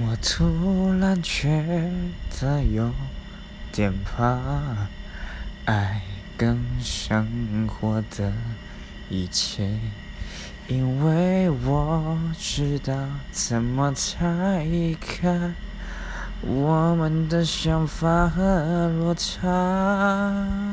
我突然觉得有点怕爱跟生活的一切因为我知道怎么拆开我们的想法和落差。